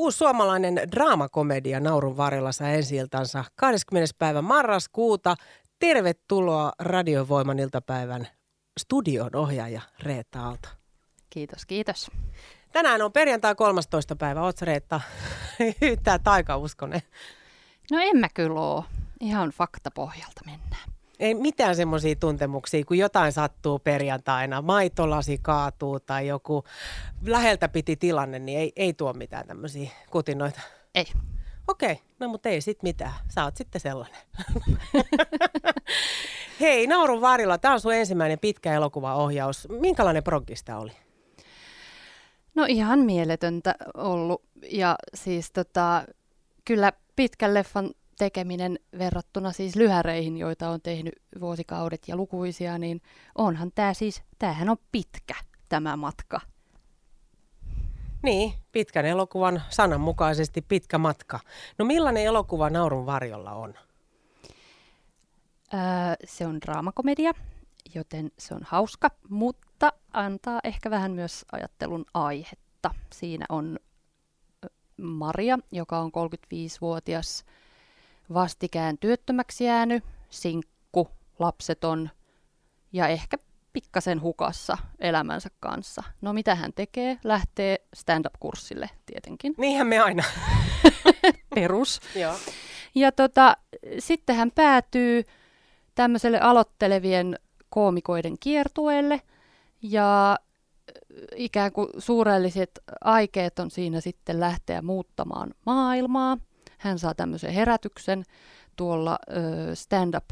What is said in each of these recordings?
Uusi suomalainen draamakomedia Naurun varjolla saa ensi 20. päivä marraskuuta. Tervetuloa Radiovoiman iltapäivän studion ohjaaja Reetta Aalto. Kiitos, kiitos. Tänään on perjantai 13. päivä. Oletko Reetta yhtään taikauskonen? No en mä kyllä oo. Ihan faktapohjalta mennään. Ei mitään semmoisia tuntemuksia, kun jotain sattuu perjantaina, maitolasi kaatuu tai joku läheltä piti tilanne, niin ei, ei tuo mitään tämmöisiä kutinoita. Ei. Okei, okay. no mutta ei sit mitään. Sä oot sitten sellainen. Hei, Naurun varilla, tämä on sun ensimmäinen pitkä elokuvaohjaus. Minkälainen proggista oli? No ihan mieletöntä ollut. Ja siis tota, kyllä pitkän leffan tekeminen verrattuna siis lyhäreihin, joita on tehnyt vuosikaudet ja lukuisia, niin onhan tämä siis, tämähän on pitkä tämä matka. Niin, pitkän elokuvan sananmukaisesti pitkä matka. No millainen elokuva Naurun varjolla on? Öö, se on draamakomedia, joten se on hauska, mutta antaa ehkä vähän myös ajattelun aihetta. Siinä on Maria, joka on 35-vuotias vastikään työttömäksi jäänyt, sinkku, lapseton ja ehkä pikkasen hukassa elämänsä kanssa. No mitä hän tekee? Lähtee stand-up-kurssille tietenkin. Niinhän me aina. Perus. Joo. Ja tota, sitten hän päätyy tämmöiselle aloittelevien koomikoiden kiertueelle ja ikään kuin suurelliset aikeet on siinä sitten lähteä muuttamaan maailmaa. Hän saa tämmöisen herätyksen tuolla ö, stand-up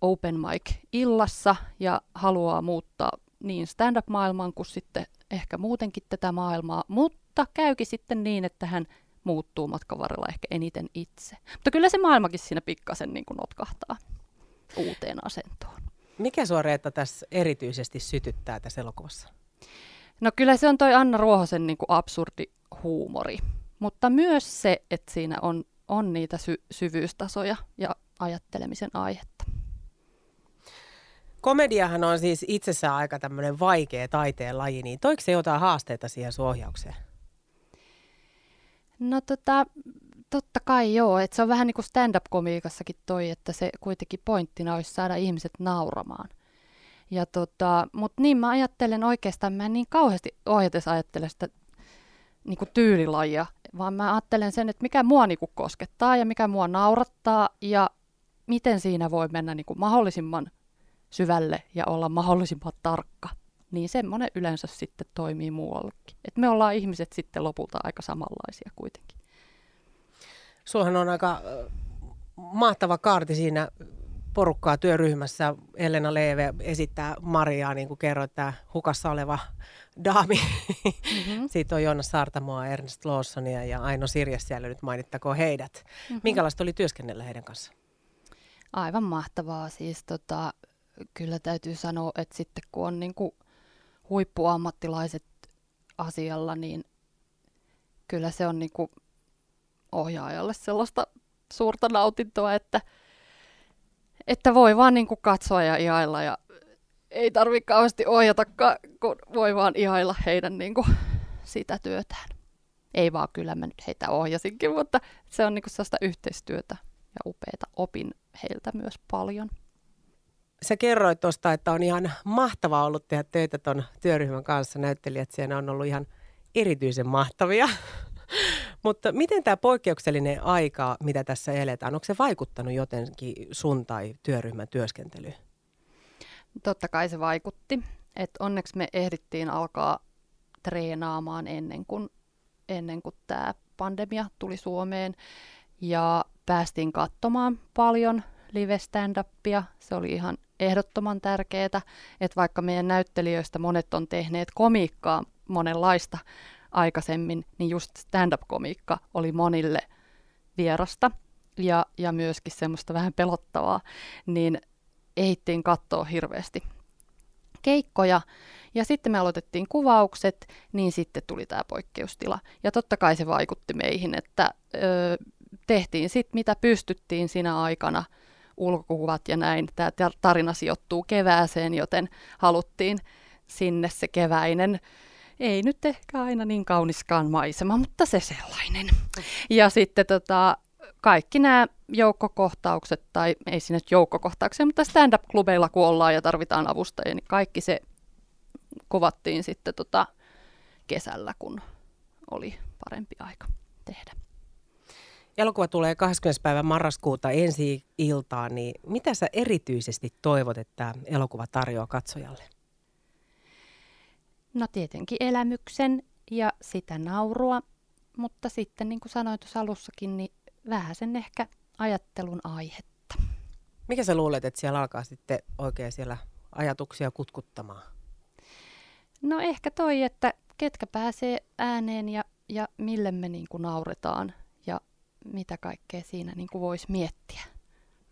open mic illassa ja haluaa muuttaa niin stand-up-maailman kuin sitten ehkä muutenkin tätä maailmaa, mutta käykin sitten niin, että hän muuttuu matkan varrella ehkä eniten itse. Mutta kyllä se maailmakin siinä pikkasen niin kuin notkahtaa uuteen asentoon. Mikä sua Reetta tässä erityisesti sytyttää tässä elokuvassa? No kyllä se on toi Anna Ruohosen niin kuin absurdi huumori, mutta myös se, että siinä on, on niitä sy- syvyystasoja ja ajattelemisen aihetta. Komediahan on siis itsessään aika tämmöinen vaikea taiteen laji, niin toiko se jotain haasteita siihen sun ohjaukseen? No tota, totta kai joo, että se on vähän niin kuin stand-up-komiikassakin toi, että se kuitenkin pointtina olisi saada ihmiset nauramaan. Ja tota, mutta niin mä ajattelen oikeastaan, mä en niin kauheasti ohjates ajattele sitä niin kuin tyylilajia, vaan mä ajattelen sen, että mikä mua niin kuin koskettaa ja mikä mua naurattaa ja miten siinä voi mennä niin kuin mahdollisimman syvälle ja olla mahdollisimman tarkka. Niin semmoinen yleensä sitten toimii muuallekin. Et me ollaan ihmiset sitten lopulta aika samanlaisia kuitenkin. Sullahan on aika mahtava kaarti siinä porukkaa työryhmässä. Elena Leeve esittää Mariaa, niin kuin kerroit, tämä hukassa oleva daami. Mm-hmm. Siitä on Joonas Saartamoa, Ernst Lawsonia ja Aino Sirjas siellä nyt mainittakoon heidät. Mm-hmm. Minkälaista oli työskennellä heidän kanssaan? Aivan mahtavaa. Siis tota, kyllä täytyy sanoa, että sitten kun on niin kuin huippuammattilaiset asialla, niin kyllä se on niin kuin ohjaajalle sellaista suurta nautintoa, että, että voi vaan niin kuin katsoa ja ihailla ja ei tarvitse kauheasti ohjatakaan, kun voi vaan ihailla heidän niin kuin sitä työtään. Ei vaan kyllä mä nyt heitä ohjasinkin, mutta se on niin kuin sellaista yhteistyötä ja upeita. Opin heiltä myös paljon. Sä kerroit tuosta, että on ihan mahtavaa ollut tehdä töitä tuon työryhmän kanssa. Näyttelijät siellä on ollut ihan erityisen mahtavia. Mutta miten tämä poikkeuksellinen aika, mitä tässä eletään, onko se vaikuttanut jotenkin sun tai työryhmän työskentelyyn? Totta kai se vaikutti. Et onneksi me ehdittiin alkaa treenaamaan ennen kuin, ennen kuin tämä pandemia tuli Suomeen. Ja päästiin katsomaan paljon live stand-upia. Se oli ihan ehdottoman tärkeää, että vaikka meidän näyttelijöistä monet on tehneet komiikkaa monenlaista aikaisemmin, niin just stand-up-komiikka oli monille vierasta ja, ja myöskin semmoista vähän pelottavaa, niin ehdittiin katsoa hirveästi keikkoja. Ja sitten me aloitettiin kuvaukset, niin sitten tuli tämä poikkeustila. Ja totta kai se vaikutti meihin, että ö, tehtiin sitten mitä pystyttiin siinä aikana, ulkokuvat ja näin. Tämä tarina sijoittuu kevääseen, joten haluttiin sinne se keväinen ei nyt ehkä aina niin kauniskaan maisema, mutta se sellainen. Ja sitten tota, kaikki nämä joukkokohtaukset, tai ei sinne joukkokohtauksia, mutta stand-up-klubeilla kun ollaan ja tarvitaan avustajia, niin kaikki se kovattiin sitten tota kesällä, kun oli parempi aika tehdä. Elokuva tulee 20. päivä marraskuuta ensi iltaan, niin mitä sä erityisesti toivot, että elokuva tarjoaa katsojalle? No tietenkin elämyksen ja sitä naurua, mutta sitten niin kuin sanoin tuossa alussakin, niin vähän sen ehkä ajattelun aihetta. Mikä sä luulet, että siellä alkaa sitten oikein siellä ajatuksia kutkuttamaan? No ehkä toi, että ketkä pääsee ääneen ja, ja mille me niin kuin nauretaan ja mitä kaikkea siinä niin kuin voisi miettiä.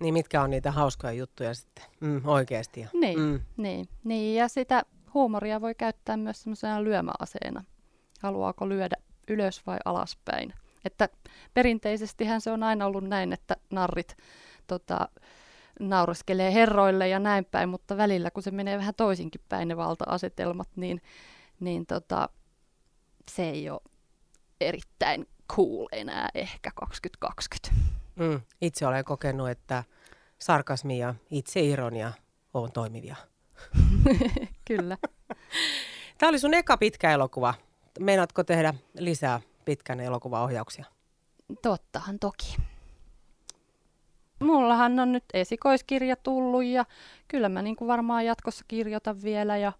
Niin mitkä on niitä hauskoja juttuja sitten mm, oikeasti. Niin, mm. niin, niin, ja sitä huumoria voi käyttää myös semmoisena lyömäaseena. Haluaako lyödä ylös vai alaspäin. Että perinteisestihän se on aina ollut näin, että narrit tota, naureskelee herroille ja näin päin, mutta välillä kun se menee vähän toisinkin päin ne valta-asetelmat, niin, niin tota, se ei ole erittäin cool enää ehkä 2020. Mm, itse olen kokenut, että sarkasmi ja itseironia on toimivia. Kyllä. Tämä oli sun eka pitkä elokuva. Meinaatko tehdä lisää pitkän elokuvaohjauksia? Tottahan toki. Mullahan on nyt esikoiskirja tullut ja kyllä mä niin kuin varmaan jatkossa kirjoitan vielä ja,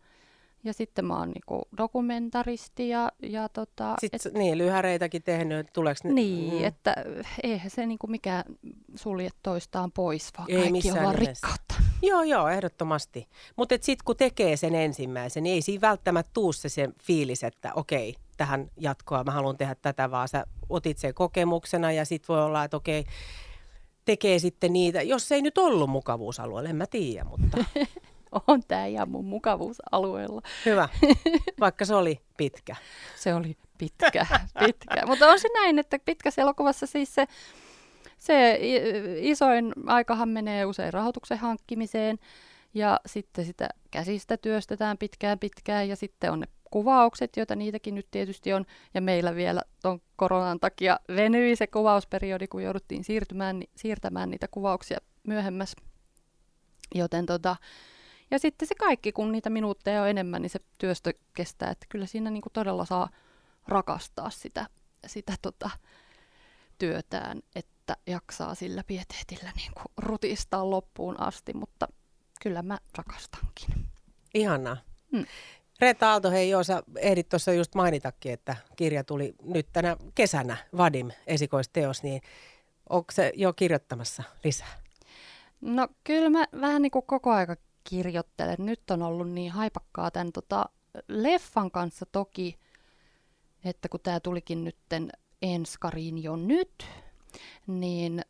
ja sitten mä oon niin kuin dokumentaristi ja, ja tota, Sitten et, niin, lyhäreitäkin tehnyt, tuleeko ne? Niin, mm. että eihän se niin kuin mikään sulje toistaan pois, vaan Ei kaikki on vaan nimessä. rikkautta. Joo, joo, ehdottomasti. Mutta sitten kun tekee sen ensimmäisen, niin ei siinä välttämättä tuu se, se fiilis, että okei, tähän jatkoa, mä haluan tehdä tätä, vaan sä otit sen kokemuksena ja sitten voi olla, että okei, tekee sitten niitä, jos ei nyt ollut mukavuusalueella, en mä tiedä, mutta... on tämä ihan mun mukavuusalueella. Hyvä, vaikka se oli pitkä. se oli pitkä, pitkä. Mutta on se näin, että pitkässä elokuvassa siis se se isoin aikahan menee usein rahoituksen hankkimiseen ja sitten sitä käsistä työstetään pitkään pitkään ja sitten on ne kuvaukset, joita niitäkin nyt tietysti on. Ja meillä vielä tuon koronan takia venyi se kuvausperiodi, kun jouduttiin siirtymään, siirtämään niitä kuvauksia myöhemmäs. Joten tota, ja sitten se kaikki, kun niitä minuutteja on enemmän, niin se työstö kestää. Että kyllä siinä niin kuin todella saa rakastaa sitä, sitä tota, työtään. Et että jaksaa sillä pieteetillä niin kuin rutistaa loppuun asti, mutta kyllä mä rakastankin. Ihanaa. Hmm. Reetta Aalto, hei joo, sä ehdit tuossa just mainitakin, että kirja tuli nyt tänä kesänä, Vadim, esikoisteos, niin onko se jo kirjoittamassa lisää? No kyllä mä vähän niin kuin koko aika kirjoittelen. Nyt on ollut niin haipakkaa tämän tota, leffan kanssa toki, että kun tämä tulikin nytten enskariin jo nyt, niin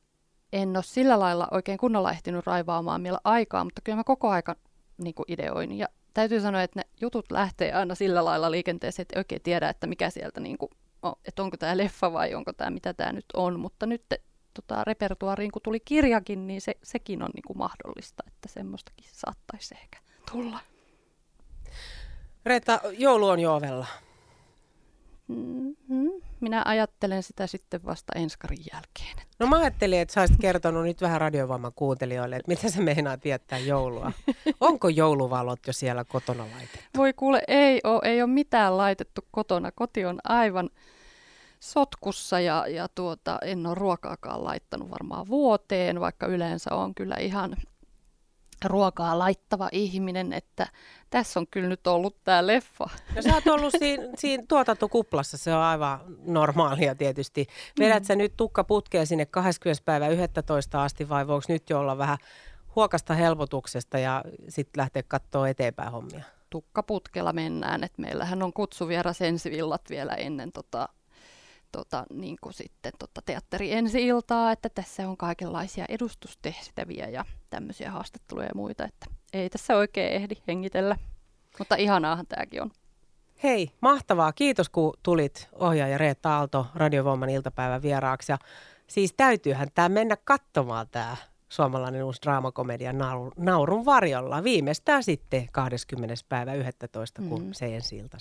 en ole sillä lailla oikein kunnolla ehtinyt raivaamaan vielä aikaa, mutta kyllä mä koko aika niin kuin ideoin. Ja täytyy sanoa, että ne jutut lähtee aina sillä lailla liikenteeseen, että ei oikein tiedä, että mikä sieltä, niin kuin, että onko tämä leffa vai onko tämä mitä tämä nyt on. Mutta nyt tota, repertuariin, kun tuli kirjakin, niin se, sekin on niin kuin mahdollista, että semmoistakin saattaisi ehkä tulla. Reetta, joulu on jo ovella. Minä ajattelen sitä sitten vasta enskarin jälkeen. No mä ajattelin, että sä olisit kertonut nyt vähän radiovoiman kuuntelijoille, että mitä se meinaa tietää joulua. Onko jouluvalot jo siellä kotona laitettu? Voi kuule, ei ole, ei ole mitään laitettu kotona. Koti on aivan sotkussa ja, ja tuota, en ole ruokaakaan laittanut varmaan vuoteen, vaikka yleensä on kyllä ihan ruokaa laittava ihminen, että tässä on kyllä nyt ollut tämä leffa. No sä oot ollut siinä, siinä tuotantokuplassa, se on aivan normaalia tietysti. Vedät mm. sä nyt tukkaputkeen sinne 20. päivä 11 asti vai voiko nyt jo olla vähän huokasta helpotuksesta ja sitten lähteä katsoa eteenpäin hommia? Tukkaputkella mennään, että meillähän on kutsuvieras ensivillat vielä ennen tota tota, niin kuin sitten tota, teatteri ensi iltaa, että tässä on kaikenlaisia edustustehtäviä ja tämmöisiä haastatteluja ja muita, että ei tässä oikein ehdi hengitellä. Mutta ihanaahan tämäkin on. Hei, mahtavaa. Kiitos kun tulit ohjaaja Reetta Aalto Radiovoiman iltapäivän vieraaksi. Ja siis täytyyhän tämä mennä katsomaan tämä suomalainen uusi draamakomedia Naurun varjolla. Viimeistään sitten 20. päivä 11, kun mm. se ensi iltansa